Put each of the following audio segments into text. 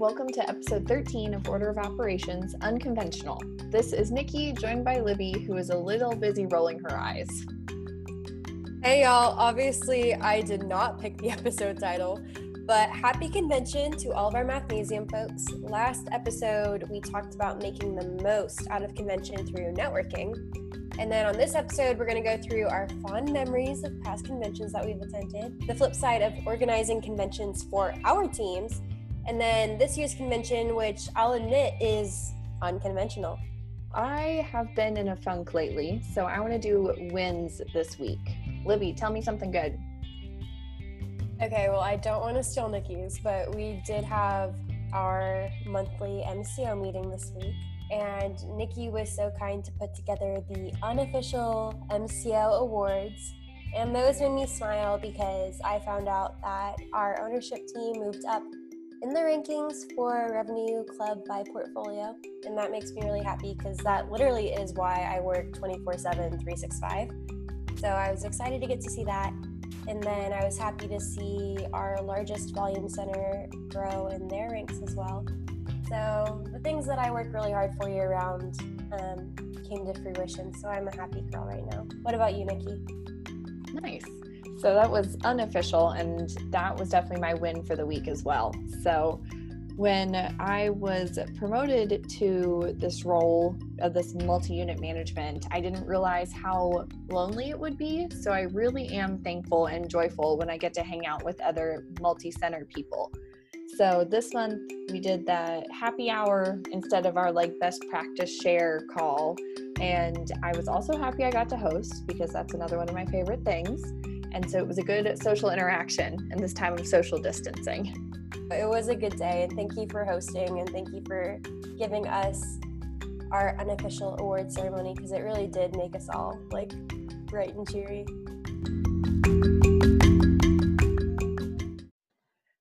welcome to episode 13 of Order of Operations Unconventional. This is Nikki, joined by Libby, who is a little busy rolling her eyes. Hey y'all, obviously I did not pick the episode title, but happy convention to all of our Mathnasium folks. Last episode, we talked about making the most out of convention through networking. And then on this episode, we're going to go through our fond memories of past conventions that we've attended, the flip side of organizing conventions for our teams, and then this year's convention, which I'll admit is unconventional. I have been in a funk lately, so I want to do wins this week. Libby, tell me something good. Okay, well, I don't want to steal Nikki's, but we did have our monthly MCO meeting this week, and Nikki was so kind to put together the unofficial MCO awards. And those made me smile because I found out that our ownership team moved up in the rankings for Revenue Club by Portfolio. And that makes me really happy because that literally is why I work 24 7, 365. So I was excited to get to see that. And then I was happy to see our largest volume center grow in their ranks as well. So the things that I work really hard for year round um, came to fruition. So I'm a happy girl right now. What about you, Nikki? Nice. So that was unofficial, and that was definitely my win for the week as well. So when I was promoted to this role of this multi unit management, I didn't realize how lonely it would be. So I really am thankful and joyful when I get to hang out with other multi center people. So this month we did the happy hour instead of our like best practice share call. And I was also happy I got to host because that's another one of my favorite things. And so it was a good social interaction in this time of social distancing. It was a good day, and thank you for hosting, and thank you for giving us our unofficial award ceremony because it really did make us all like bright and cheery.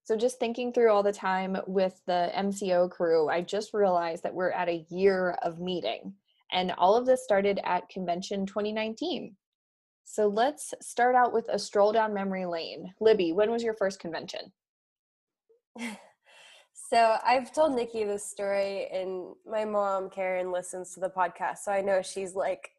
So, just thinking through all the time with the MCO crew, I just realized that we're at a year of meeting. And all of this started at Convention 2019. So let's start out with a stroll down memory lane. Libby, when was your first convention? so I've told Nikki this story, and my mom, Karen, listens to the podcast. So I know she's like,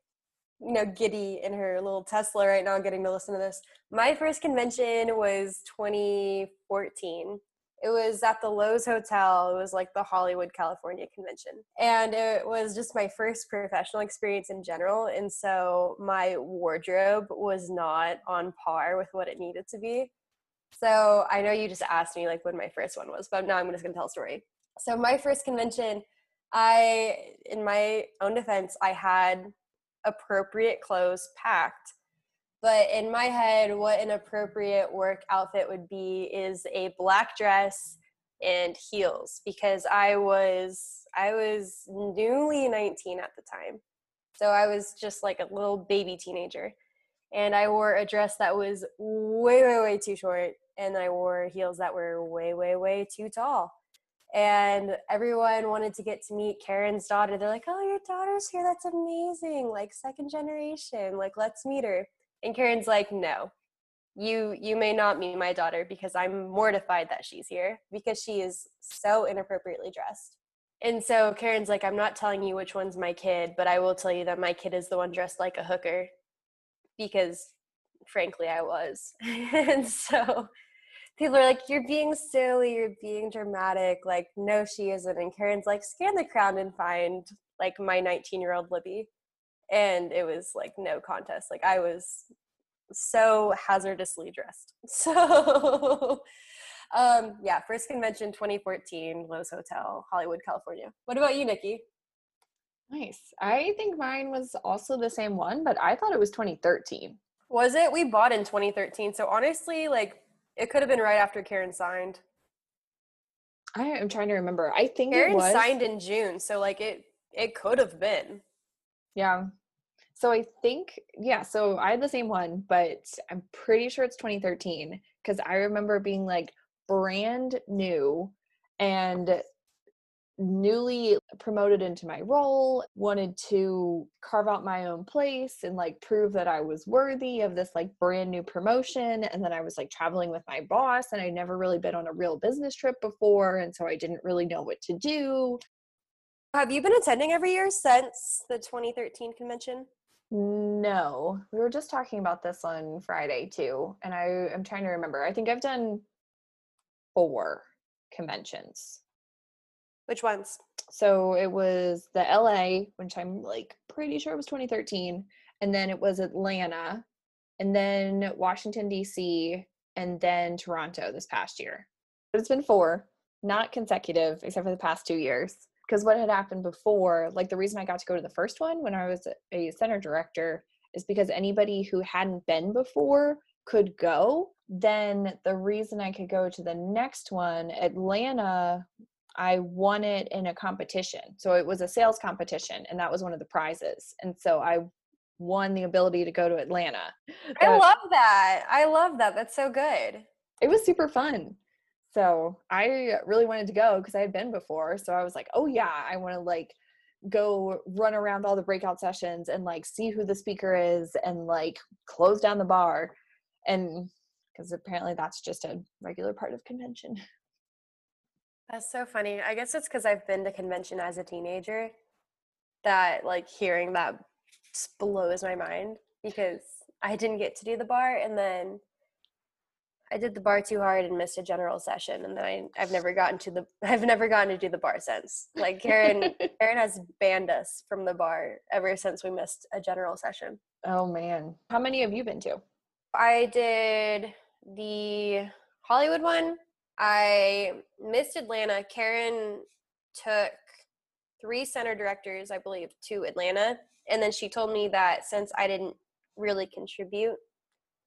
you know, giddy in her little Tesla right now getting to listen to this. My first convention was 2014 it was at the Loews Hotel. It was like the Hollywood, California convention. And it was just my first professional experience in general. And so my wardrobe was not on par with what it needed to be. So I know you just asked me like when my first one was, but now I'm just gonna tell a story. So my first convention, I, in my own defense, I had appropriate clothes packed but in my head, what an appropriate work outfit would be is a black dress and heels because I was I was newly 19 at the time. So I was just like a little baby teenager. And I wore a dress that was way, way, way too short. And I wore heels that were way, way, way too tall. And everyone wanted to get to meet Karen's daughter. They're like, oh, your daughter's here. That's amazing. Like, second generation. Like, let's meet her. And Karen's like, no, you you may not meet my daughter because I'm mortified that she's here because she is so inappropriately dressed. And so Karen's like, I'm not telling you which one's my kid, but I will tell you that my kid is the one dressed like a hooker because frankly I was. and so people are like, You're being silly, you're being dramatic. Like, no, she isn't. And Karen's like, scan the crowd and find like my 19 year old Libby and it was like no contest like i was so hazardously dressed. So um yeah first convention 2014 Loews hotel hollywood california. What about you nikki? Nice. I think mine was also the same one but i thought it was 2013 was it? We bought in 2013 so honestly like it could have been right after karen signed. I am trying to remember. I think karen signed in june so like it it could have been. Yeah so I think, yeah, so I had the same one, but I'm pretty sure it's 2013 because I remember being like brand new and newly promoted into my role, wanted to carve out my own place and like prove that I was worthy of this like brand new promotion. And then I was like traveling with my boss, and I'd never really been on a real business trip before. And so I didn't really know what to do. Have you been attending every year since the 2013 convention? No, we were just talking about this on Friday too. And I am trying to remember. I think I've done four conventions. Which ones? So it was the LA, which I'm like pretty sure it was 2013, and then it was Atlanta, and then Washington DC, and then Toronto this past year. But it's been four, not consecutive, except for the past two years. Because what had happened before, like the reason I got to go to the first one when I was a center director is because anybody who hadn't been before could go. Then the reason I could go to the next one, Atlanta I won it in a competition. So it was a sales competition, and that was one of the prizes. And so I won the ability to go to Atlanta. I love that. I love that. That's so good. It was super fun. So I really wanted to go because I had been before. So I was like, oh yeah, I want to like go run around all the breakout sessions and like see who the speaker is and like close down the bar. And because apparently that's just a regular part of convention. That's so funny. I guess it's because I've been to convention as a teenager that like hearing that blows my mind because I didn't get to do the bar and then I did the bar too hard and missed a general session and then I, I've never gotten to the I've never gotten to do the bar since. Like Karen Karen has banned us from the bar ever since we missed a general session. Oh man. How many have you been to? I did the Hollywood one I missed Atlanta. Karen took three center directors, I believe, to Atlanta. And then she told me that since I didn't really contribute,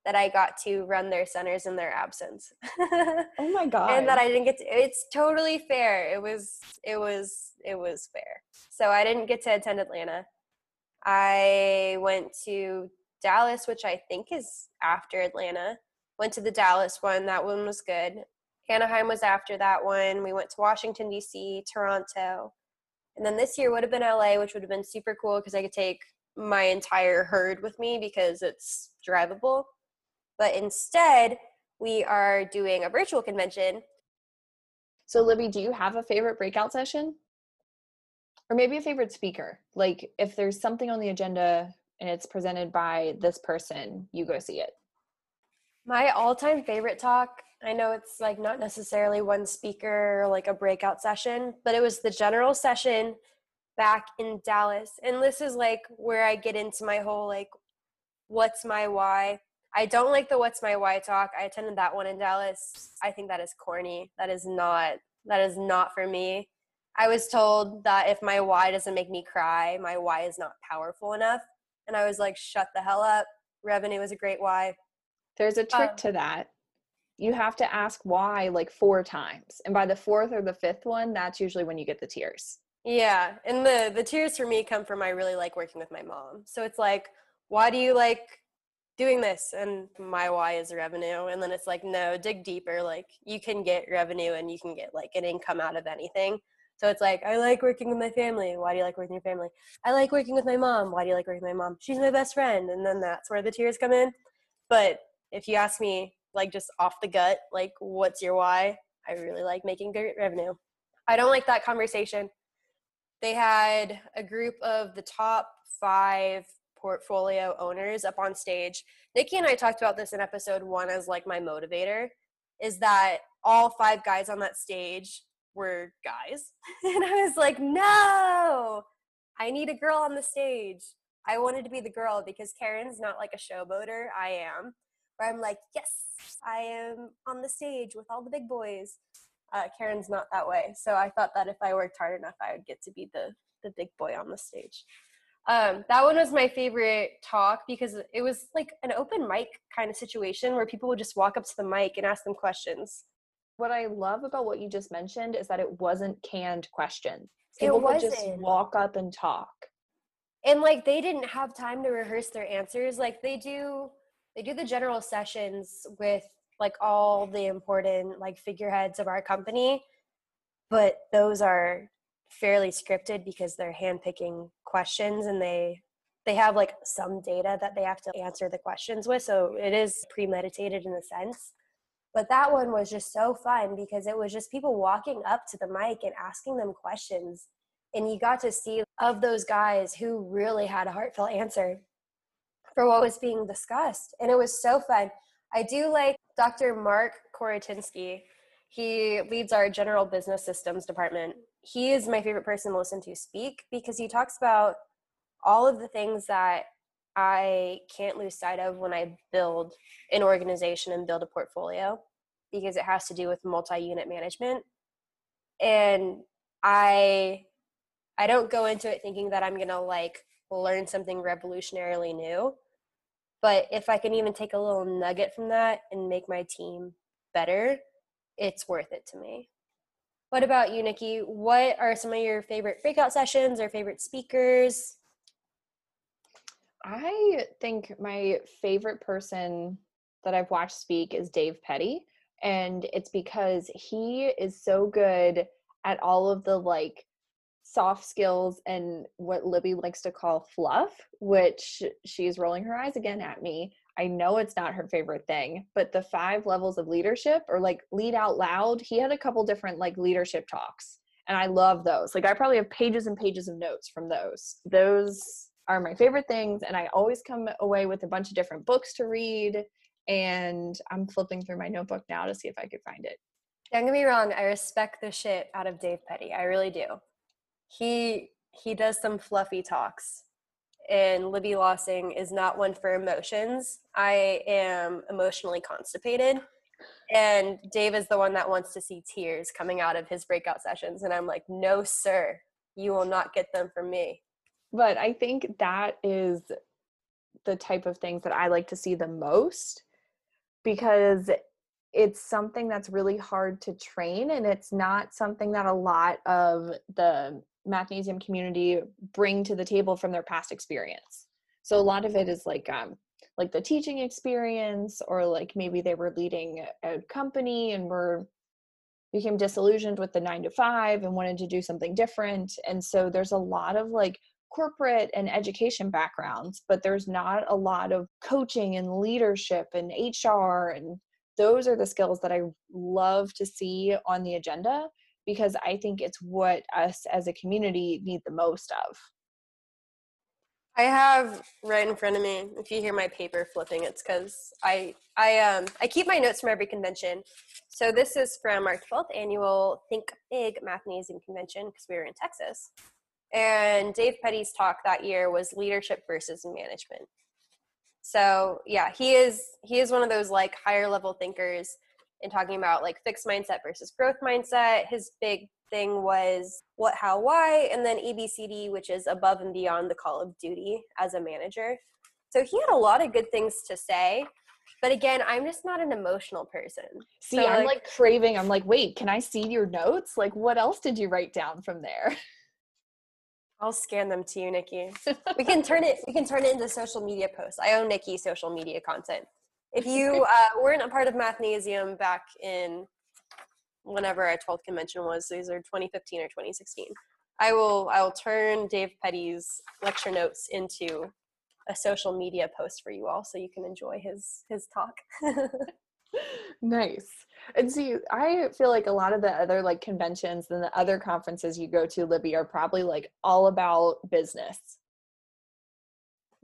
that I got to run their centers in their absence. oh my god. and that I didn't get to it's totally fair. It was it was it was fair. So I didn't get to attend Atlanta. I went to Dallas, which I think is after Atlanta. Went to the Dallas one. That one was good. Anaheim was after that one. We went to Washington, D.C., Toronto. And then this year would have been LA, which would have been super cool because I could take my entire herd with me because it's drivable. But instead, we are doing a virtual convention. So, Libby, do you have a favorite breakout session? Or maybe a favorite speaker? Like, if there's something on the agenda and it's presented by this person, you go see it. My all time favorite talk I know it's like not necessarily one speaker or like a breakout session, but it was the general session back in Dallas. And this is like where I get into my whole like, what's my why? I don't like the what's my why talk. I attended that one in Dallas. I think that is corny. That is not that is not for me. I was told that if my why doesn't make me cry, my why is not powerful enough. And I was like, shut the hell up. Revenue is a great why. There's a trick um, to that you have to ask why like four times and by the fourth or the fifth one that's usually when you get the tears yeah and the the tears for me come from i really like working with my mom so it's like why do you like doing this and my why is revenue and then it's like no dig deeper like you can get revenue and you can get like an income out of anything. So it's like i like working with my family. Why do you like working with your family? I like working with my mom. Why do you like working with my mom? She's my best friend. And then that's where the tears come in. But if you ask me like just off the gut, like what's your why? I really like making good revenue. I don't like that conversation. They had a group of the top five portfolio owners up on stage. Nikki and I talked about this in episode one as like my motivator is that all five guys on that stage were guys. And I was like, no, I need a girl on the stage. I wanted to be the girl because Karen's not like a showboater. I am. Where I'm like, yes, I am on the stage with all the big boys. Uh, Karen's not that way. So I thought that if I worked hard enough, I would get to be the, the big boy on the stage. Um, that one was my favorite talk because it was like an open mic kind of situation where people would just walk up to the mic and ask them questions. What I love about what you just mentioned is that it wasn't canned questions. People would just walk up and talk. And like they didn't have time to rehearse their answers. Like they do they do the general sessions with like all the important like figureheads of our company but those are fairly scripted because they're handpicking questions and they they have like some data that they have to answer the questions with. So it is premeditated in a sense. But that one was just so fun because it was just people walking up to the mic and asking them questions. And you got to see of those guys who really had a heartfelt answer for what was being discussed. And it was so fun. I do like dr mark koratinsky. He leads our general business systems department he is my favorite person to listen to speak because he talks about all of the things that I can't lose sight of when I build an organization and build a portfolio because it has to do with multi-unit management. And I I don't go into it thinking that I'm going to like learn something revolutionarily new. But if I can even take a little nugget from that and make my team better, it's worth it to me. What about you, Nikki? What are some of your favorite breakout sessions or favorite speakers? I think my favorite person that I've watched speak is Dave Petty. And it's because he is so good at all of the like soft skills and what Libby likes to call fluff, which she's rolling her eyes again at me. I know it's not her favorite thing, but the five levels of leadership or like lead out loud, he had a couple different like leadership talks. And I love those. Like I probably have pages and pages of notes from those. Those are my favorite things and i always come away with a bunch of different books to read and i'm flipping through my notebook now to see if i could find it don't get me wrong i respect the shit out of dave petty i really do he he does some fluffy talks and libby lossing is not one for emotions. I am emotionally constipated and dave is the one that wants to see tears coming out of his breakout sessions and i'm like no sir you will not get them from me. But I think that is the type of things that I like to see the most because it's something that's really hard to train and it's not something that a lot of the mathnasium community bring to the table from their past experience. So a lot of it is like um like the teaching experience or like maybe they were leading a company and were became disillusioned with the 9 to 5 and wanted to do something different and so there's a lot of like corporate and education backgrounds, but there's not a lot of coaching and leadership and HR. And those are the skills that I love to see on the agenda because I think it's what us as a community need the most of. I have right in front of me. If you hear my paper flipping, it's because I I um I keep my notes from every convention. So this is from our 12th annual Think Big Mathnasium convention because we were in Texas. And Dave Petty's talk that year was leadership versus management. So yeah, he is he is one of those like higher level thinkers in talking about like fixed mindset versus growth mindset. His big thing was what, how, why, and then ABCD, which is above and beyond the call of duty as a manager. So he had a lot of good things to say. But again, I'm just not an emotional person. See, so, I'm like, like craving. I'm like, wait, can I see your notes? Like, what else did you write down from there? I'll scan them to you, Nikki. we can turn it. We can turn it into social media posts. I own Nikki social media content. If you uh, weren't a part of Mathnasium back in whenever our 12th convention was, these are 2015 or 2016. I will. I will turn Dave Petty's lecture notes into a social media post for you all, so you can enjoy his his talk. nice. And see, I feel like a lot of the other like conventions and the other conferences you go to, Libby, are probably like all about business.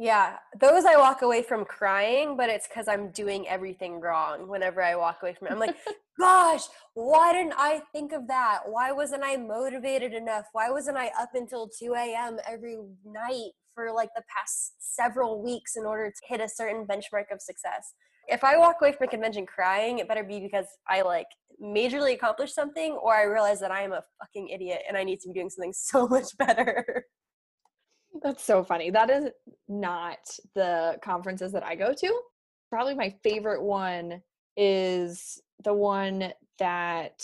Yeah, those I walk away from crying, but it's because I'm doing everything wrong whenever I walk away from it. I'm like, gosh, why didn't I think of that? Why wasn't I motivated enough? Why wasn't I up until 2 a.m. every night for like the past several weeks in order to hit a certain benchmark of success? if I walk away from a convention crying, it better be because I like majorly accomplished something or I realize that I am a fucking idiot and I need to be doing something so much better. That's so funny. That is not the conferences that I go to. Probably my favorite one is the one that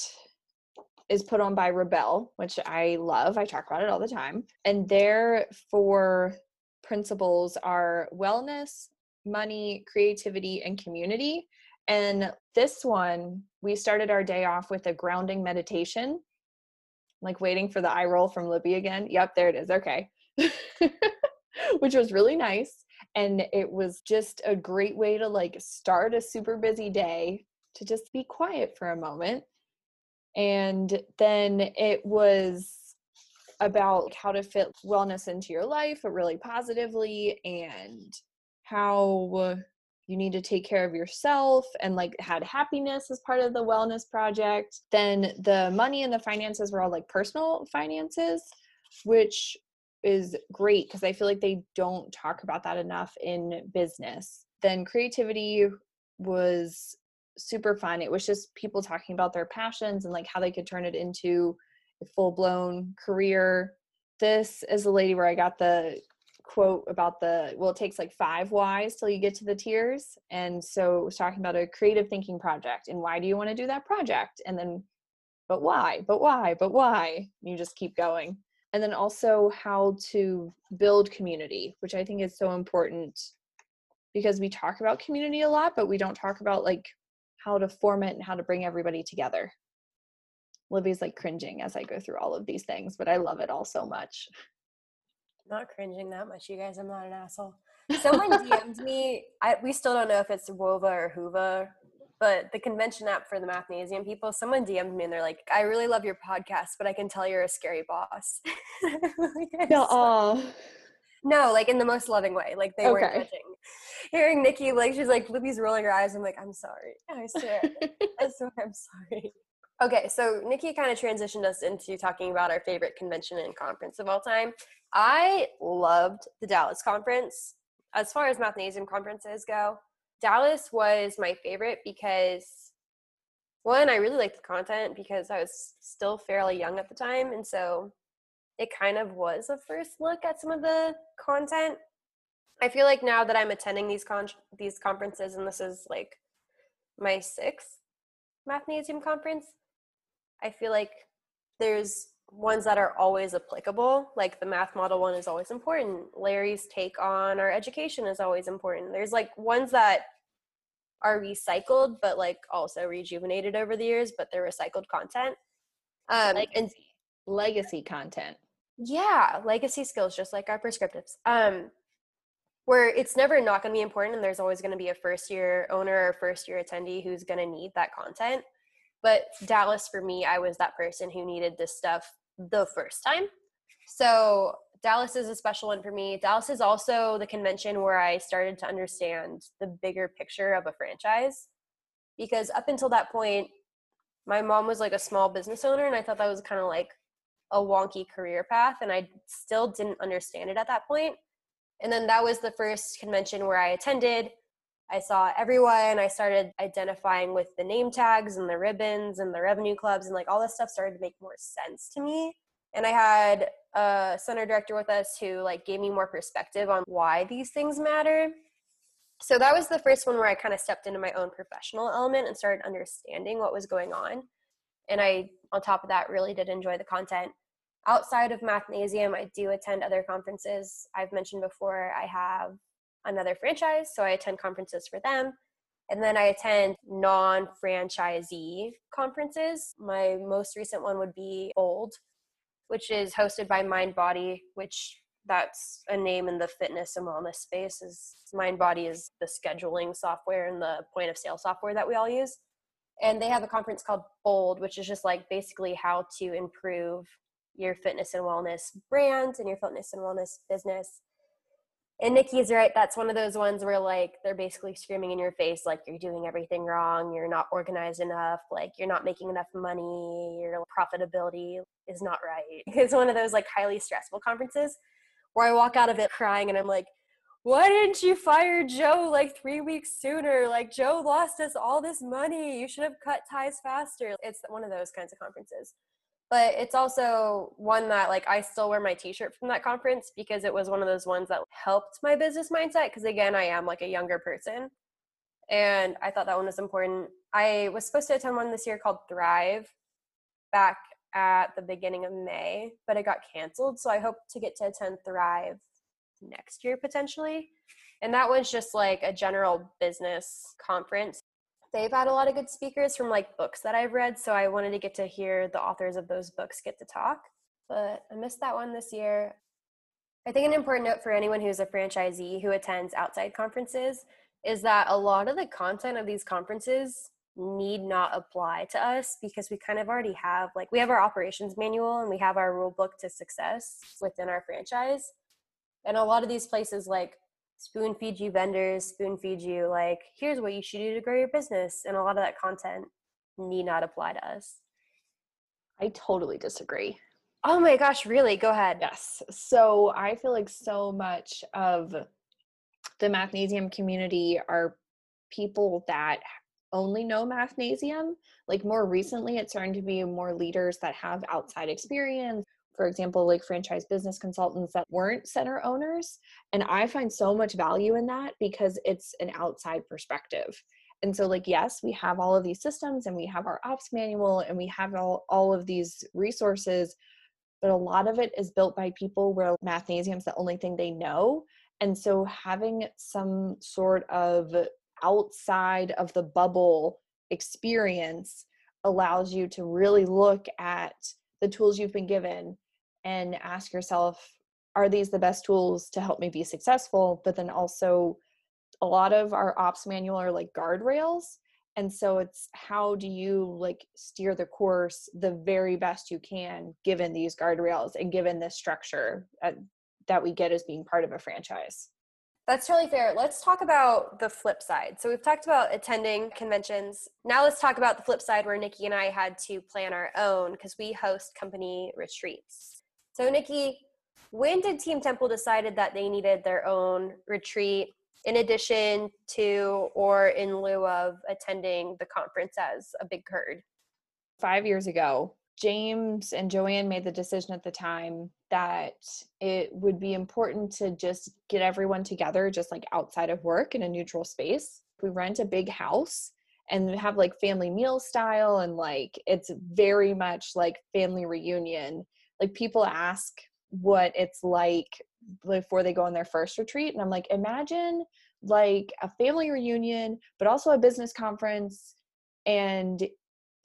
is put on by Rebel, which I love. I talk about it all the time. And their four principles are wellness, money, creativity, and community. And this one, we started our day off with a grounding meditation like waiting for the eye roll from Libby again. Yep, there it is. Okay. Which was really nice. And it was just a great way to like start a super busy day to just be quiet for a moment. And then it was about how to fit wellness into your life really positively and how you need to take care of yourself and like had happiness as part of the wellness project then the money and the finances were all like personal finances which is great because i feel like they don't talk about that enough in business. Then creativity was super fun. It was just people talking about their passions and like how they could turn it into a full blown career. This is the lady where i got the quote about the well it takes like five whys till you get to the tears and so it was talking about a creative thinking project and why do you want to do that project? And then but why? But why? But why? You just keep going and then also how to build community which i think is so important because we talk about community a lot but we don't talk about like how to form it and how to bring everybody together libby's like cringing as i go through all of these things but i love it all so much not cringing that much, you guys. I'm not an asshole. Someone DM'd me. I, we still don't know if it's Whova or Hoover, but the convention app for the Mathnasium people. Someone DM'd me and they're like, "I really love your podcast, but I can tell you're a scary boss." no, no, like in the most loving way. Like they okay. weren't judging. Hearing Nikki, like she's like Libby's rolling her eyes. I'm like, I'm sorry. I swear. I swear, I'm sorry. Okay, so Nikki kind of transitioned us into talking about our favorite convention and conference of all time. I loved the Dallas conference. As far as Mathnasium conferences go, Dallas was my favorite because one, I really liked the content because I was still fairly young at the time. And so it kind of was a first look at some of the content. I feel like now that I'm attending these con- these conferences, and this is like my sixth Mathnasium conference, I feel like there's ones that are always applicable like the math model one is always important. Larry's take on our education is always important. There's like ones that are recycled but like also rejuvenated over the years but they're recycled content. Um legacy. and legacy content. Yeah legacy skills just like our prescriptives. Um where it's never not going to be important and there's always going to be a first year owner or first year attendee who's going to need that content. But Dallas, for me, I was that person who needed this stuff the first time. So Dallas is a special one for me. Dallas is also the convention where I started to understand the bigger picture of a franchise. Because up until that point, my mom was like a small business owner, and I thought that was kind of like a wonky career path, and I still didn't understand it at that point. And then that was the first convention where I attended. I saw everyone. I started identifying with the name tags and the ribbons and the revenue clubs and like all this stuff started to make more sense to me. And I had a center director with us who like gave me more perspective on why these things matter. So that was the first one where I kind of stepped into my own professional element and started understanding what was going on. And I, on top of that, really did enjoy the content. Outside of Mathnasium, I do attend other conferences. I've mentioned before I have another franchise, so I attend conferences for them. And then I attend non franchisee conferences. My most recent one would be Bold, which is hosted by Mindbody, which that's a name in the fitness and wellness space is Mindbody is the scheduling software and the point of sale software that we all use and they have a conference called bold which is just like basically how to improve your fitness and wellness brand and your fitness and wellness business and Nikki's right. That's one of those ones where like they're basically screaming in your face, like you're doing everything wrong, you're not organized enough, like you're not making enough money, your profitability is not right. It's one of those like highly stressful conferences where I walk out of it crying and I'm like, why didn't you fire Joe like three weeks sooner? Like Joe lost us all this money. You should have cut ties faster. It's one of those kinds of conferences but it's also one that like I still wear my t-shirt from that conference because it was one of those ones that helped my business mindset because again I am like a younger person and I thought that one was important. I was supposed to attend one this year called Thrive back at the beginning of May, but it got canceled, so I hope to get to attend Thrive next year potentially. And that was just like a general business conference they've had a lot of good speakers from like books that I've read. So I wanted to get to hear the authors of those books get to talk. But I missed that one this year. I think an important note for anyone who's a franchisee who attends outside conferences is that a lot of the content of these conferences need not apply to us because we kind of already have like we have our operations manual and we have our rule book to success within our franchise and a lot of these places like spoon feed you vendors spoon feed you like here's what you should do to grow your business and a lot of that content need not apply to us. I totally disagree. Oh my gosh really? Go ahead. Yes. So i feel like so much of the mathnasium community are people that only know mathnasium. Like more recently it's starting to be more leaders that have outside experience for example like franchise business consultants that weren't center owners and i find so much value in that because it's an outside perspective. And so like yes we have all of these systems and we have our ops manual and we have all, all of these resources but a lot of it is built by people where mathnasium is the only thing they know. And so having some sort of outside of the bubble experience allows you to really look at the tools you've been given and ask yourself are these the best tools to help me be successful but then also a lot of our ops manual are like guardrails and so it's how do you like steer the course the very best you can given these guardrails and given this structure uh, that we get as being part of a franchise that's really fair. Let's talk about the flip side. So we've talked about attending conventions. Now let's talk about the flip side where Nikki and I had to plan our own because we host company retreats. So Nikki, when did Team Temple decided that they needed their own retreat in addition to or in lieu of attending the conference as a big herd? Five years ago, James and Joanne made the decision at the time that it would be important to just get everyone together, just like outside of work in a neutral space. We rent a big house and have like family meal style, and like it's very much like family reunion. Like people ask what it's like before they go on their first retreat, and I'm like, imagine like a family reunion, but also a business conference and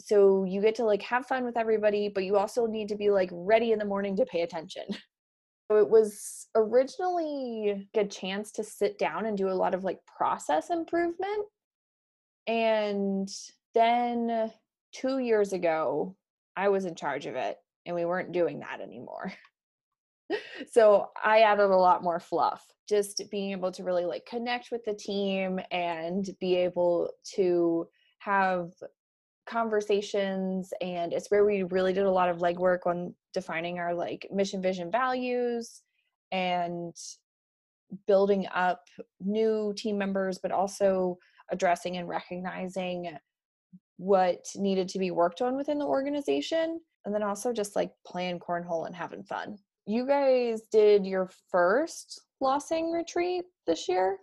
so you get to like have fun with everybody but you also need to be like ready in the morning to pay attention. So it was originally a chance to sit down and do a lot of like process improvement and then 2 years ago I was in charge of it and we weren't doing that anymore. So I added a lot more fluff just being able to really like connect with the team and be able to have conversations and it's where we really did a lot of legwork on defining our like mission vision values and building up new team members but also addressing and recognizing what needed to be worked on within the organization and then also just like playing cornhole and having fun you guys did your first lossing retreat this year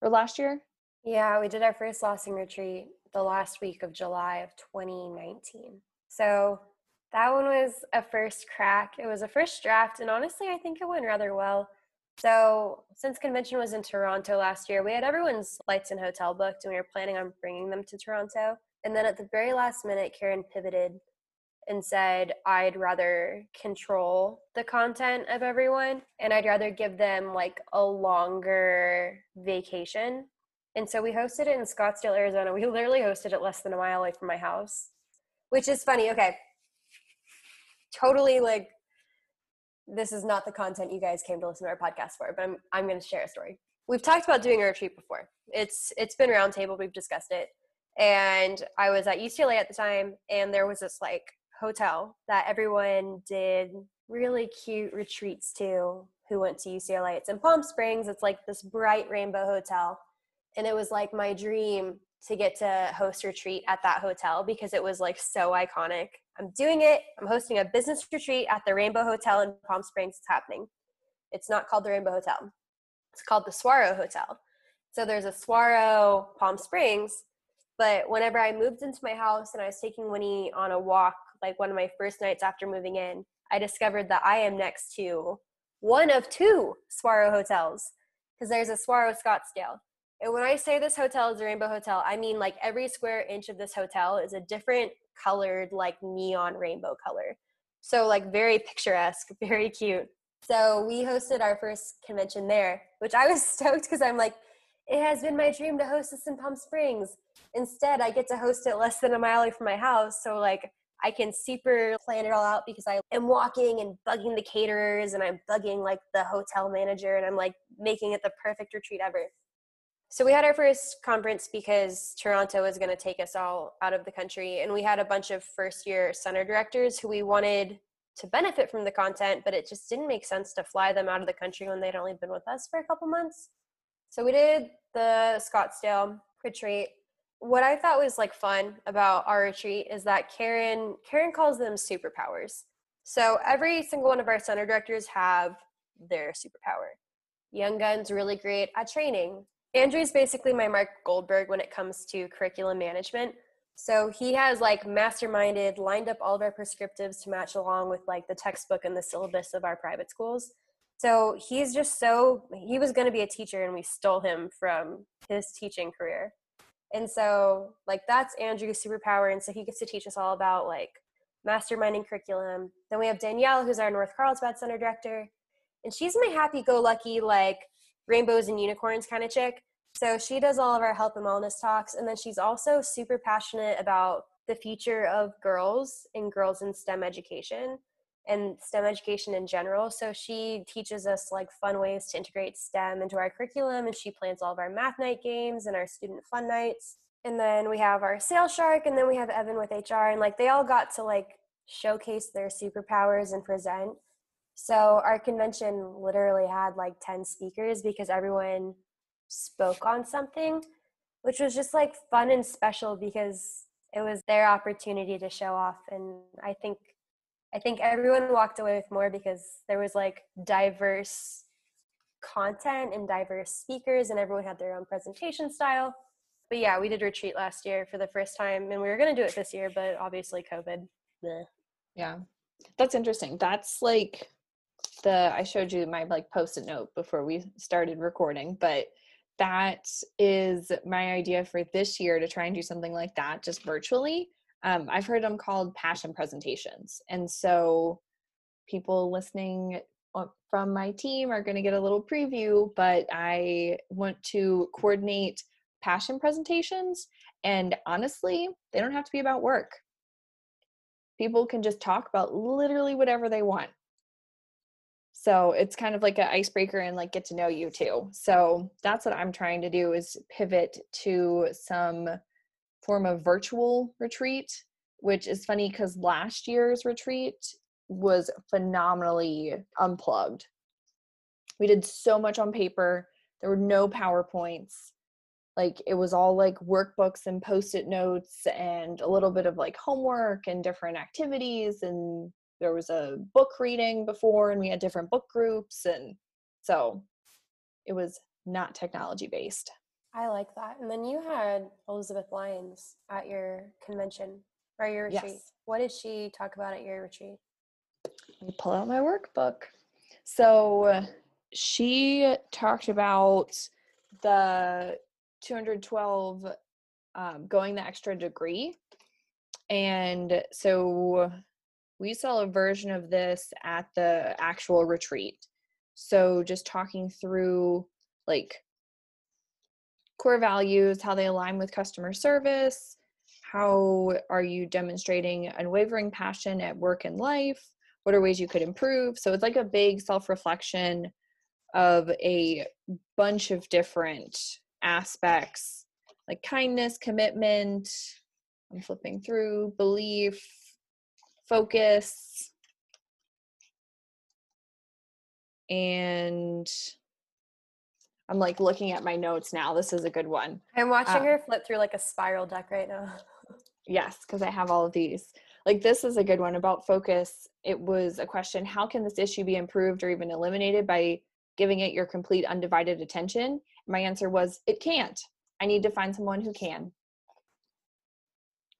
or last year yeah we did our first lossing retreat the last week of July of 2019. So that one was a first crack. It was a first draft, and honestly, I think it went rather well. So, since convention was in Toronto last year, we had everyone's flights and hotel booked, and we were planning on bringing them to Toronto. And then at the very last minute, Karen pivoted and said, I'd rather control the content of everyone, and I'd rather give them like a longer vacation and so we hosted it in Scottsdale, Arizona. We literally hosted it less than a mile away from my house, which is funny. Okay. Totally like, this is not the content you guys came to listen to our podcast for, but I'm, I'm going to share a story. We've talked about doing a retreat before. It's, it's been roundtable. We've discussed it. And I was at UCLA at the time, and there was this like hotel that everyone did really cute retreats to who went to UCLA. It's in Palm Springs. It's like this bright rainbow hotel and it was like my dream to get to host retreat at that hotel because it was like so iconic. I'm doing it. I'm hosting a business retreat at the Rainbow Hotel in Palm Springs. It's happening. It's not called the Rainbow Hotel. It's called the Saguaro Hotel. So there's a Saguaro Palm Springs, but whenever I moved into my house and I was taking Winnie on a walk, like one of my first nights after moving in, I discovered that I am next to one of two Saguaro hotels because there's a Saguaro Scottsdale And when I say this hotel is a rainbow hotel, I mean like every square inch of this hotel is a different colored, like neon rainbow color. So, like, very picturesque, very cute. So, we hosted our first convention there, which I was stoked because I'm like, it has been my dream to host this in Palm Springs. Instead, I get to host it less than a mile away from my house. So, like, I can super plan it all out because I am walking and bugging the caterers and I'm bugging like the hotel manager and I'm like making it the perfect retreat ever. So we had our first conference because Toronto was going to take us all out of the country and we had a bunch of first year center directors who we wanted to benefit from the content, but it just didn't make sense to fly them out of the country when they'd only been with us for a couple months. So we did the Scottsdale retreat what I thought was like fun about our retreat is that Karen Karen calls them superpowers. So every single one of our center directors have their superpower. Young Gun's really great at training. Andrew's basically my Mark Goldberg when it comes to curriculum management. So he has like masterminded, lined up all of our prescriptives to match along with like the textbook and the syllabus of our private schools. So he's just so he was going to be a teacher and we stole him from his teaching career. And so, like, that's Andrew's superpower. And so he gets to teach us all about like masterminding curriculum. Then we have Danielle, who's our North Carlsbad Center director. And she's my happy go lucky, like, rainbows and unicorns kind of chick. So she does all of our health and wellness talks. And then she's also super passionate about the future of girls and girls in STEM education and STEM education in general. So she teaches us like fun ways to integrate STEM into our curriculum and she plans all of our math night games and our student fun nights. And then we have our sales shark and then we have Evan with HR and like they all got to like showcase their superpowers and present. So our convention literally had like 10 speakers because everyone spoke on something, which was just like fun and special because it was their opportunity to show off and I think I think everyone walked away with more because there was like diverse content and diverse speakers, and everyone had their own presentation style. But yeah, we did retreat last year for the first time, and we were going to do it this year, but obviously COVID. Bleh. Yeah, that's interesting. That's like the I showed you my like post-it note before we started recording, but that is my idea for this year to try and do something like that just virtually um, I've heard them called passion presentations. And so people listening from my team are going to get a little preview, but I want to coordinate passion presentations. And honestly, they don't have to be about work. People can just talk about literally whatever they want. So it's kind of like an icebreaker and like get to know you too. So that's what I'm trying to do is pivot to some form of virtual retreat, which is funny because last year's retreat was phenomenally unplugged. We did so much on paper, there were no PowerPoints. Like it was all like workbooks and post it notes and a little bit of like homework and different activities. And there was a book reading before, and we had different book groups. And so it was not technology based. I like that. And then you had Elizabeth Lyons at your convention or your retreat. Yes. What did she talk about at your retreat? Let me pull out my workbook. So she talked about the 212 um, going the extra degree. And so we saw a version of this at the actual retreat. So just talking through like core values, how they align with customer service, how are you demonstrating unwavering passion at work and life, what are ways you could improve. So it's like a big self reflection of a bunch of different aspects like kindness, commitment. I'm flipping through, belief, focus, and I'm like looking at my notes now. This is a good one. I'm watching um, her flip through like a spiral deck right now. yes, because I have all of these. Like this is a good one about focus. It was a question how can this issue be improved or even eliminated by giving it your complete undivided attention? My answer was it can't. I need to find someone who can.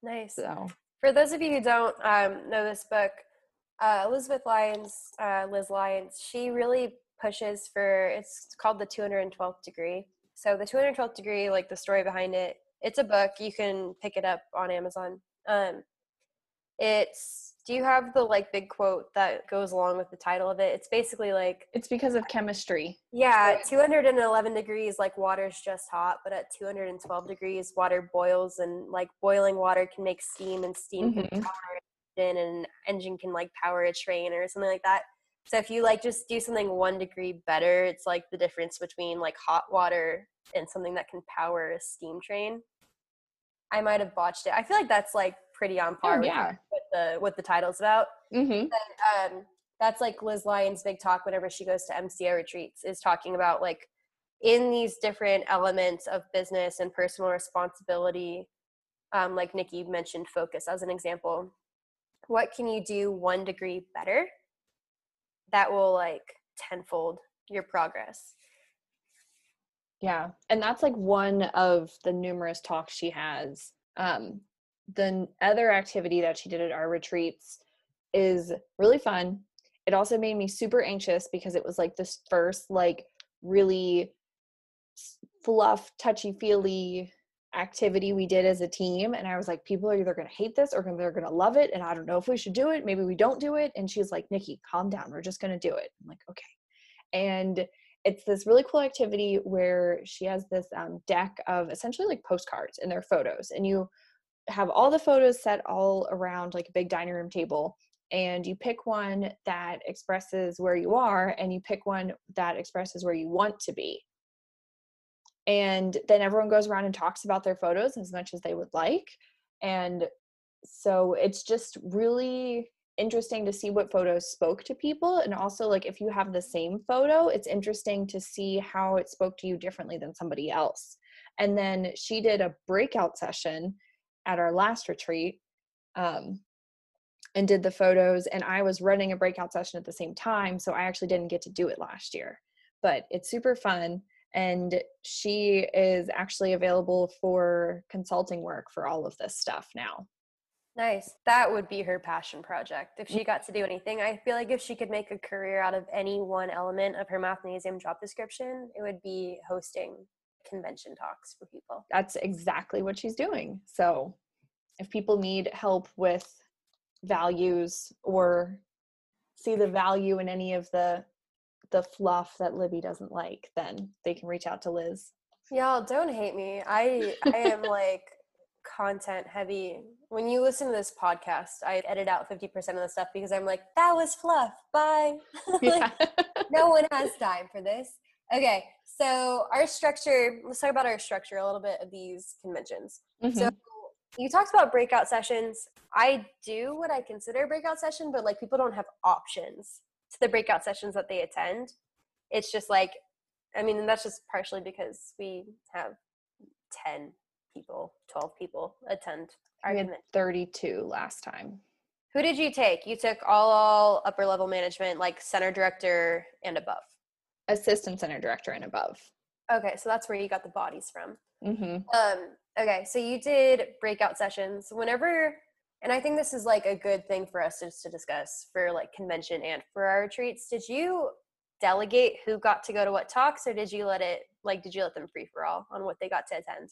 Nice. So, for those of you who don't um, know this book, uh, Elizabeth Lyons, uh, Liz Lyons, she really pushes for it's called the 212th degree So the 212th degree, like the story behind it, it's a book. You can pick it up on Amazon. Um, it's do you have the like big quote that goes along with the title of it? It's basically like it's because of chemistry. Yeah, 211 degrees, like water's just hot, but at 212 degrees, water boils, and like boiling water can make steam, and steam mm-hmm. can power an engine, and an engine can like power a train or something like that. So if you like just do something one degree better, it's like the difference between like hot water and something that can power a steam train. I might have botched it. I feel like that's like pretty on par oh, yeah. with what the what the title's about. Mm-hmm. And, um, that's like Liz Lyon's big talk whenever she goes to MCO retreats is talking about like in these different elements of business and personal responsibility. Um, like Nikki mentioned, focus as an example. What can you do one degree better that will like tenfold your progress? Yeah. And that's like one of the numerous talks she has. Um, the other activity that she did at our retreats is really fun. It also made me super anxious because it was like this first, like, really fluff, touchy feely activity we did as a team. And I was like, people are either going to hate this or they're going to love it. And I don't know if we should do it. Maybe we don't do it. And she's like, Nikki, calm down. We're just going to do it. I'm like, okay. And it's this really cool activity where she has this um, deck of essentially like postcards and their photos. And you have all the photos set all around like a big dining room table and you pick one that expresses where you are and you pick one that expresses where you want to be and then everyone goes around and talks about their photos as much as they would like and so it's just really interesting to see what photos spoke to people and also like if you have the same photo it's interesting to see how it spoke to you differently than somebody else. And then she did a breakout session at our last retreat um, and did the photos and i was running a breakout session at the same time so i actually didn't get to do it last year. But it's super fun and she is actually available for consulting work for all of this stuff now nice that would be her passion project if mm-hmm. she got to do anything i feel like if she could make a career out of any one element of her mathnasium job description it would be hosting convention talks for people. That's exactly what she's doing. So if people need help with values or see the value in any of the the fluff that Libby doesn't like, then they can reach out to Liz. Y'all don't hate me. I I am like content heavy. When you listen to this podcast, I edit out 50% of the stuff because I'm like, that was fluff. Bye. like, no one has time for this. Okay, so our structure, let's talk about our structure a little bit of these conventions. Mm-hmm. So you talked about breakout sessions. I do what I consider a breakout session, but like people don't have options to the breakout sessions that they attend. It's just like, I mean, that's just partially because we have 10 people, 12 people attend our we had 32 last time. Who did you take? You took all, all upper level management, like center director and above assistant center director and above. Okay, so that's where you got the bodies from. Mm-hmm. Um, okay, so you did breakout sessions whenever, and I think this is like a good thing for us to discuss for like convention and for our retreats. Did you delegate who got to go to what talks, or did you let it like did you let them free for all on what they got to attend?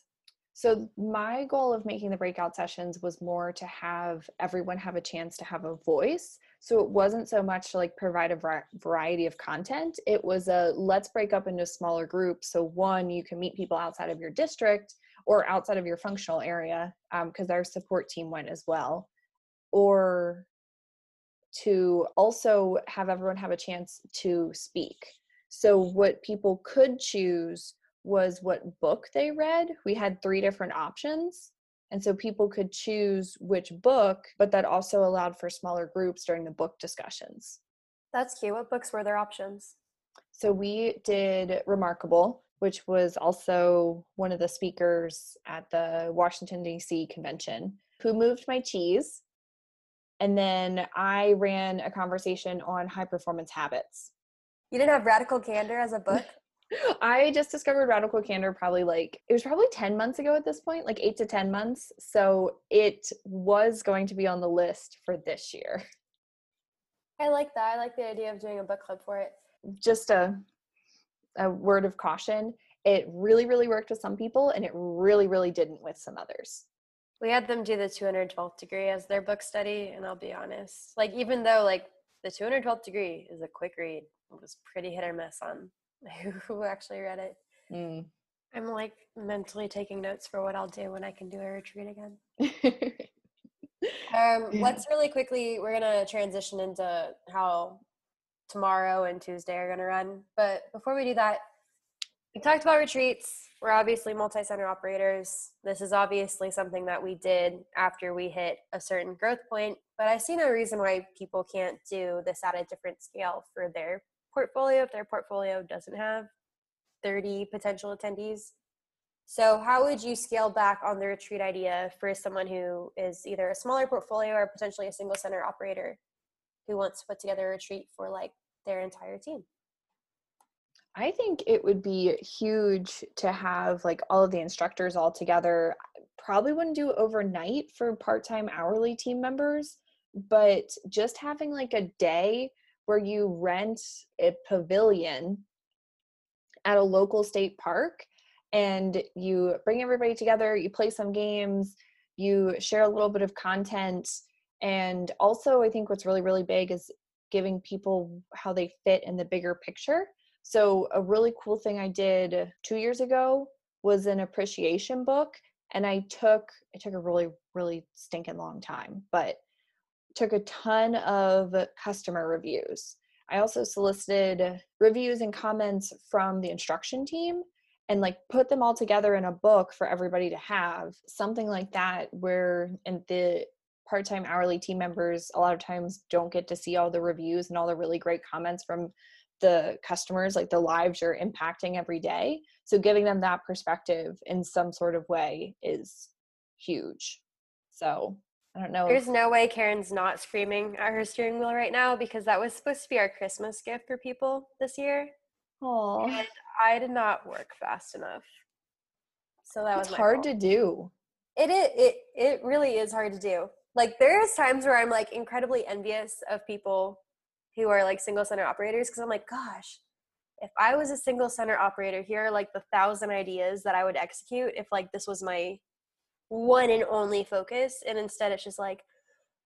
So my goal of making the breakout sessions was more to have everyone have a chance to have a voice. So it wasn't so much to like provide a variety of content. It was a let's break up into smaller groups. So one, you can meet people outside of your district or outside of your functional area because um, our support team went as well. Or to also have everyone have a chance to speak. So what people could choose was what book they read. We had three different options. And so people could choose which book, but that also allowed for smaller groups during the book discussions. That's cute. What books were their options? So we did Remarkable, which was also one of the speakers at the Washington, D.C. convention, Who Moved My Cheese. And then I ran a conversation on high performance habits. You didn't have Radical Candor as a book? I just discovered Radical Candor probably like it was probably 10 months ago at this point, like 8 to 10 months. So it was going to be on the list for this year. I like that. I like the idea of doing a book club for it. Just a a word of caution. it really, really worked with some people and it really, really didn't with some others. We had them do the 212th degree as their book study, and I'll be honest, like even though like the 212th degree is a quick read, it was pretty hit or miss on who actually read it. Mm. I'm like mentally taking notes for what I'll do when I can do a retreat again. um, let's really quickly, we're going to transition into how tomorrow and Tuesday are going to run. But before we do that, we talked about retreats. We're obviously multi center operators. This is obviously something that we did after we hit a certain growth point, but I see no reason why people can't do this at a different scale for their portfolio if their portfolio doesn't have 30 potential attendees. So, how would you scale back on the retreat idea for someone who is either a smaller portfolio or potentially a single center operator who wants to put together a retreat for like their entire team? I think it would be huge to have like all of the instructors all together. Probably wouldn't do overnight for part time hourly team members, but just having like a day where you rent a pavilion at a local state park and you bring everybody together, you play some games, you share a little bit of content. And also, I think what's really, really big is giving people how they fit in the bigger picture. So, a really cool thing I did two years ago was an appreciation book. And I took, it took a really, really stinking long time, but took a ton of customer reviews. I also solicited reviews and comments from the instruction team and like put them all together in a book for everybody to have something like that where and the part-time hourly team members a lot of times don't get to see all the reviews and all the really great comments from the customers like the lives you're impacting every day so giving them that perspective in some sort of way is huge so i don't know there's if- no way karen's not screaming at her steering wheel right now because that was supposed to be our christmas gift for people this year Oh, I did not work fast enough. So that it's was hard fault. to do. It, it it it really is hard to do. Like there's times where I'm like incredibly envious of people who are like single center operators because I'm like, gosh, if I was a single center operator, here are like the thousand ideas that I would execute if like this was my one and only focus. And instead it's just like,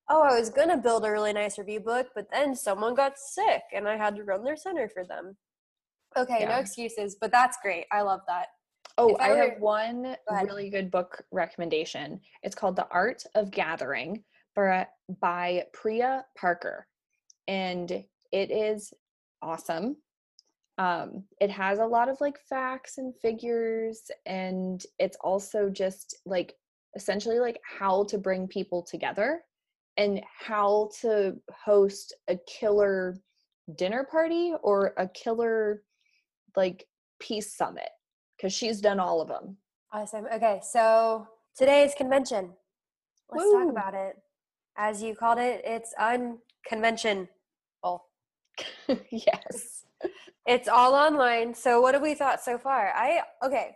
oh, I was gonna build a really nice review book, but then someone got sick and I had to run their center for them. Okay, yeah. no excuses, but that's great. I love that. Oh, I, I were, have one really good book recommendation. It's called The Art of Gathering by Priya Parker. And it is awesome. Um, it has a lot of like facts and figures, and it's also just like essentially like how to bring people together and how to host a killer dinner party or a killer like peace summit because she's done all of them. Awesome. Okay, so today's convention. Let's Woo. talk about it. As you called it, it's unconventional. yes. It's all online. So what have we thought so far? I okay.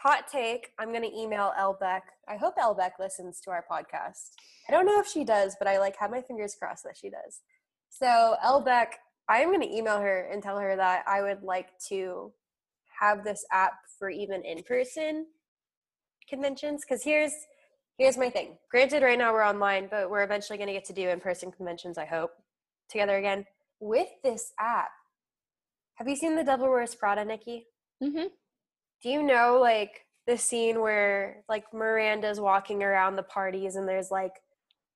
Hot take. I'm gonna email Elbeck. I hope Elbeck listens to our podcast. I don't know if she does, but I like have my fingers crossed that she does. So Elbeck I'm going to email her and tell her that I would like to have this app for even in-person conventions because here's here's my thing. Granted right now we're online, but we're eventually going to get to do in-person conventions, I hope, together again. With this app, have you seen The Devil Wears Prada, Nikki? Mm-hmm. Do you know like the scene where like Miranda's walking around the parties and there's like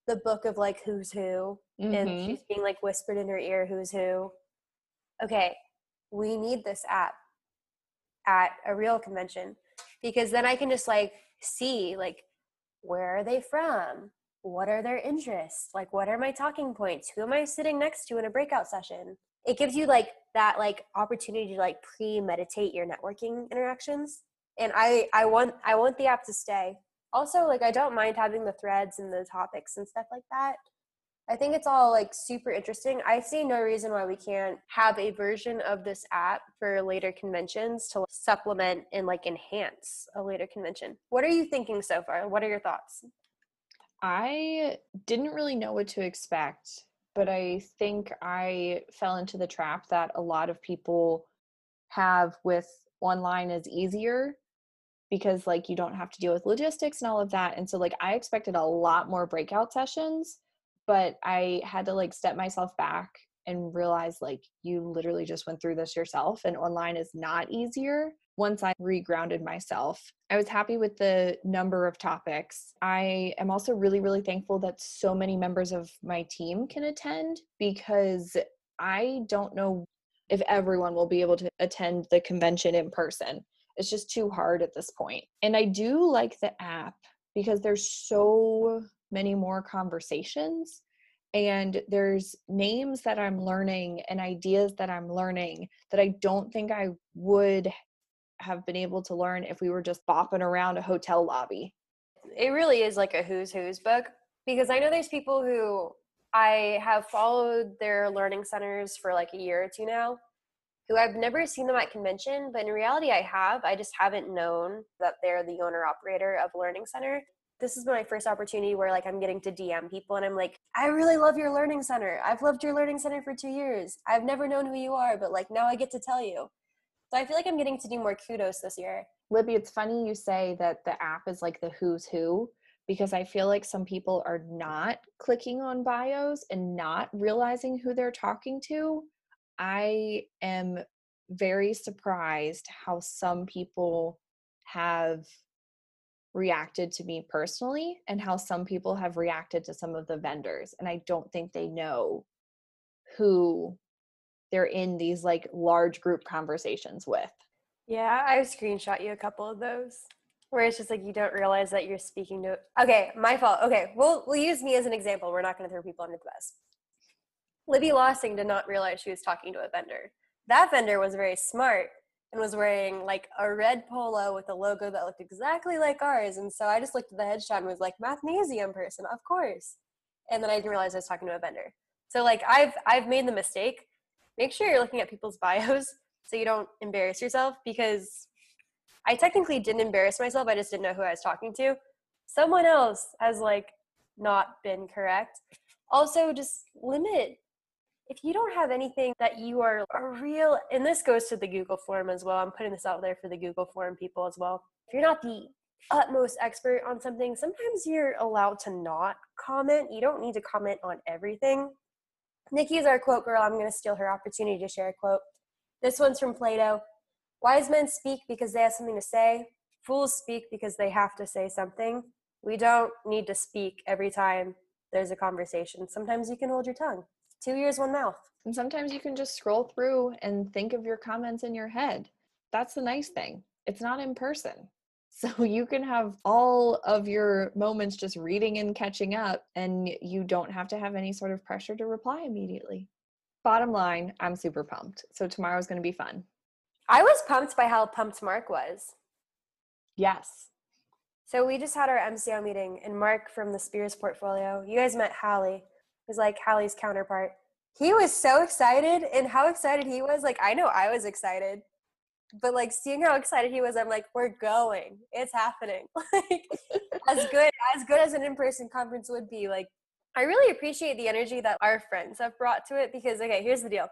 the book of like who's who mm-hmm. and she's being like whispered in her ear who's who okay we need this app at a real convention because then i can just like see like where are they from? What are their interests? Like what are my talking points? Who am i sitting next to in a breakout session? It gives you like that like opportunity to like pre-meditate your networking interactions. And i i want i want the app to stay. Also like i don't mind having the threads and the topics and stuff like that i think it's all like super interesting. I see no reason why we can't have a version of this app for later conventions to supplement and like enhance a later convention. What are you thinking so far? What are your thoughts? I didn't really know what to expect but i think i fell into the trap that a lot of people have with online is easier because like you don't have to deal with logistics and all of that. And so like I expected a lot more breakout sessions, but I had to like step myself back and realize like you literally just went through this yourself and online is not easier once I regrounded myself. I was happy with the number of topics. I am also really, really thankful that so many members of my team can attend because I don't know if everyone will be able to attend the convention in person. It's just too hard at this point. And I do like the app because there's so many more conversations and there's names that I'm learning and ideas that I'm learning that I don't think I would have been able to learn if we were just bopping around a hotel lobby. It really is like a who's who's book because I know there's people who I have followed their learning centers for like a year or two now who I've never seen them at convention, but in reality I have. I just haven't known that they're the owner operator of learning center. This is my first opportunity where like I'm getting to DM people and I'm like, I really love your learning center. I've loved your learning center for 2 years. I've never known who you are, but like now I get to tell you. So I feel like I'm getting to do more kudos this year. Libby, it's funny you say that the app is like the who's who because I feel like some people are not clicking on bios and not realizing who they're talking to. I am very surprised how some people have reacted to me personally and how some people have reacted to some of the vendors. And I don't think they know who they're in these like large group conversations with. Yeah, I've screenshot you a couple of those where it's just like you don't realize that you're speaking to okay my fault okay we'll we'll use me as an example we're not going to throw people under the bus libby lossing did not realize she was talking to a vendor that vendor was very smart and was wearing like a red polo with a logo that looked exactly like ours and so i just looked at the headshot and was like mathnasium person of course and then i didn't realize i was talking to a vendor so like i've i've made the mistake make sure you're looking at people's bios so you don't embarrass yourself because I technically didn't embarrass myself. I just didn't know who I was talking to. Someone else has like not been correct. Also, just limit. If you don't have anything that you are a real, and this goes to the Google form as well. I'm putting this out there for the Google form people as well. If you're not the utmost expert on something, sometimes you're allowed to not comment. You don't need to comment on everything. Nikki is our quote girl. I'm going to steal her opportunity to share a quote. This one's from Plato. Wise men speak because they have something to say. Fools speak because they have to say something. We don't need to speak every time there's a conversation. Sometimes you can hold your tongue. Two ears, one mouth. And sometimes you can just scroll through and think of your comments in your head. That's the nice thing. It's not in person. So you can have all of your moments just reading and catching up, and you don't have to have any sort of pressure to reply immediately. Bottom line, I'm super pumped. So tomorrow's going to be fun. I was pumped by how pumped Mark was. Yes. So we just had our MCO meeting, and Mark from the Spears portfolio, you guys met Hallie, who's like Hallie's counterpart. He was so excited, and how excited he was, like, I know I was excited, but like seeing how excited he was, I'm like, we're going, it's happening. like, as good as good as an in-person conference would be, like, I really appreciate the energy that our friends have brought to it because, okay, here's the deal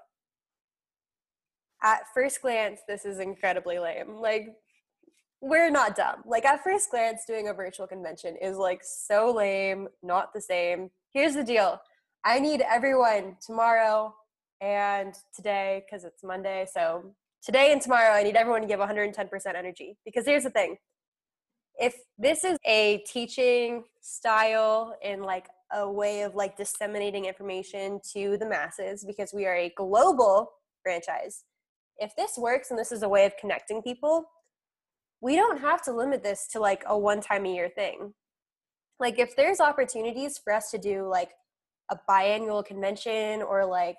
at first glance, this is incredibly lame. Like, we're not dumb. Like, at first glance, doing a virtual convention is like so lame, not the same. Here's the deal I need everyone tomorrow and today, because it's Monday. So, today and tomorrow, I need everyone to give 110% energy. Because here's the thing if this is a teaching style and like a way of like disseminating information to the masses because we are a global franchise if this works and this is a way of connecting people, we don't have to limit this to like a one time a year thing. Like if there's opportunities for us to do like a biannual convention or like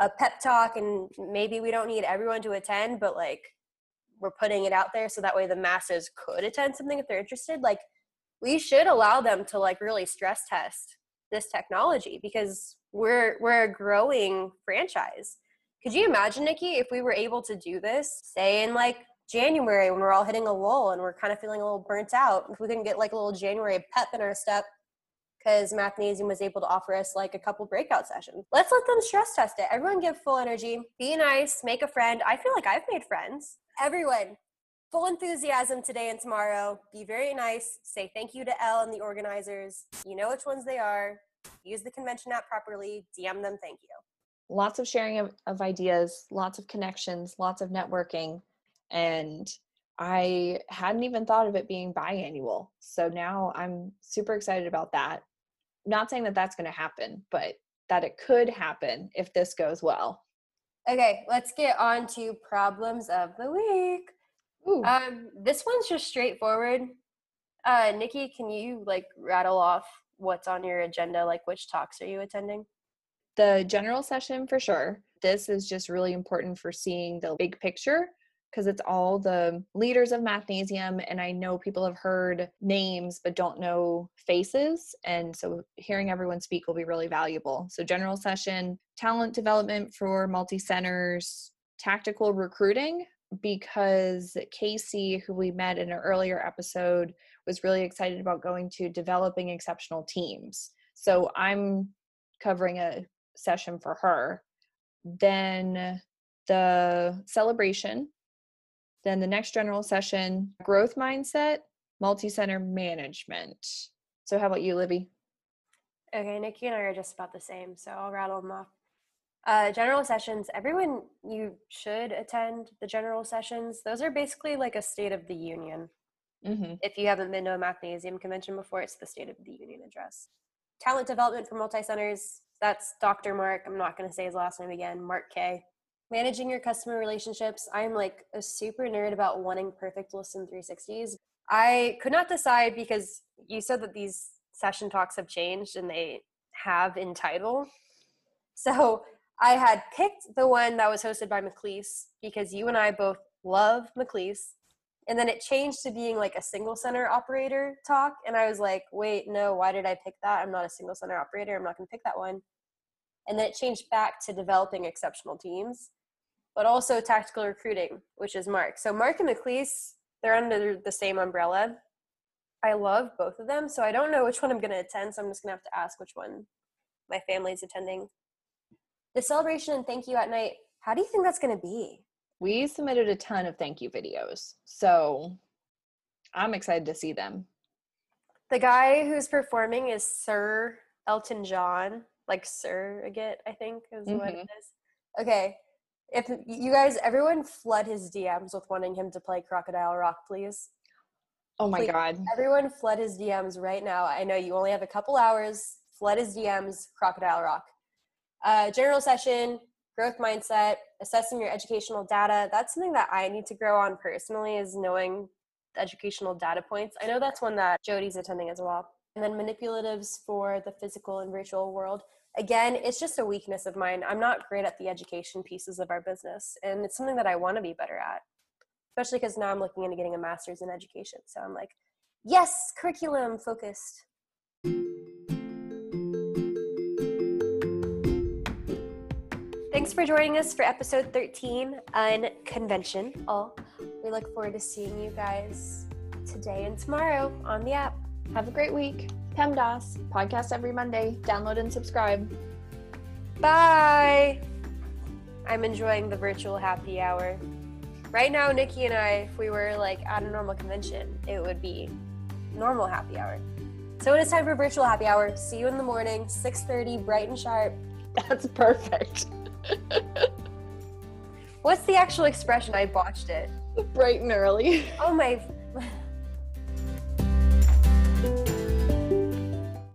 a pep talk and maybe we don't need everyone to attend, but like we're putting it out there so that way the masses could attend something if they're interested, like we should allow them to like really stress test this technology because we're we're a growing franchise. Could you imagine, Nikki, if we were able to do this, say in like January when we're all hitting a lull and we're kind of feeling a little burnt out, if we can get like a little January pep in our step because Mathnasium was able to offer us like a couple breakout sessions. Let's let them stress test it. Everyone give full energy, be nice, make a friend. I feel like I've made friends. everyone, full enthusiasm today and tomorrow. Be very nice. Say thank you to Elle and the organizers. You know which ones they are. Use the convention app properly. DM them thank you. Lots of sharing of, of ideas, lots of connections, lots of networking. And I hadn't even thought of it being biannual. So now I'm super excited about that. Not saying that that's going to happen, but that it could happen if this goes well. Okay, let's get on to problems of the week. Ooh. Um, this one's just straightforward. Uh, Nikki, can you like rattle off what's on your agenda? Like, which talks are you attending? the general session for sure. This is just really important for seeing the big picture because it's all the leaders of Mathnasium. And I know people have heard names but don't know faces. And so hearing everyone speak will be really valuable. So, general session, talent development for multi centers, tactical recruiting, because Casey, who we met in an earlier episode, was really excited about going to developing exceptional teams. So, I'm covering a session for her. Then the celebration then the next general session, growth mindset, multi-center management. So how about you, Libby? Okay, Nikki and I are just about the same, so I'll rattle them off. Uh, general sessions, everyone you should attend the general sessions. Those are basically like a state of the union. Mm-hmm. If you haven't been to a Mathnasium convention before, it's the State of the Union address. Talent development for multi centers, that's Dr. Mark. I'm not going to say his last name again, Mark K managing your customer relationships. I'm like a super nerd about wanting perfect lists Listen360s. I could not decide because you said that these session talks have changed and they have in title. So I had picked the one that was hosted by McLeese because you and I both love McLeese. And then it changed to being like a single center operator talk. And I was like, wait, no, why did I pick that? I'm not a single center operator. I'm not going to pick that one. And then it changed back to developing exceptional teams but also tactical recruiting, which is Mark. So Mark and McLeese, they're under the same umbrella. I love both of them, so I don't know which one I'm going to attend, so I'm just going to have to ask which one my family's attending. The celebration and thank you at night, how do you think that's going to be? We submitted a ton of thank you videos, so I'm excited to see them. The guy who's performing is Sir Elton John, like Sir again, I think is mm-hmm. what it is. Okay, if you guys everyone flood his DMs with wanting him to play Crocodile Rock, please. Oh my please, god. Everyone flood his DMs right now. I know you only have a couple hours. Flood his DMs, Crocodile Rock. Uh, general session, growth mindset, assessing your educational data. That's something that I need to grow on personally is knowing the educational data points. I know that's one that Jody's attending as well. And then manipulatives for the physical and virtual world again, it's just a weakness of mine. I'm not great at the education pieces of our business, and it's something that I want to be better at, especially because now I'm looking into getting a master's in education. So I'm like, yes, curriculum focused. Thanks for joining us for episode 13 on Convention All. We look forward to seeing you guys today and tomorrow on the app. Have a great week. PEMDAS, podcast every Monday. Download and subscribe. Bye. I'm enjoying the virtual happy hour. Right now, Nikki and I, if we were like at a normal convention, it would be normal happy hour. So it is time for virtual happy hour. See you in the morning, 6:30, bright and sharp. That's perfect. What's the actual expression? I botched it. Bright and early. Oh my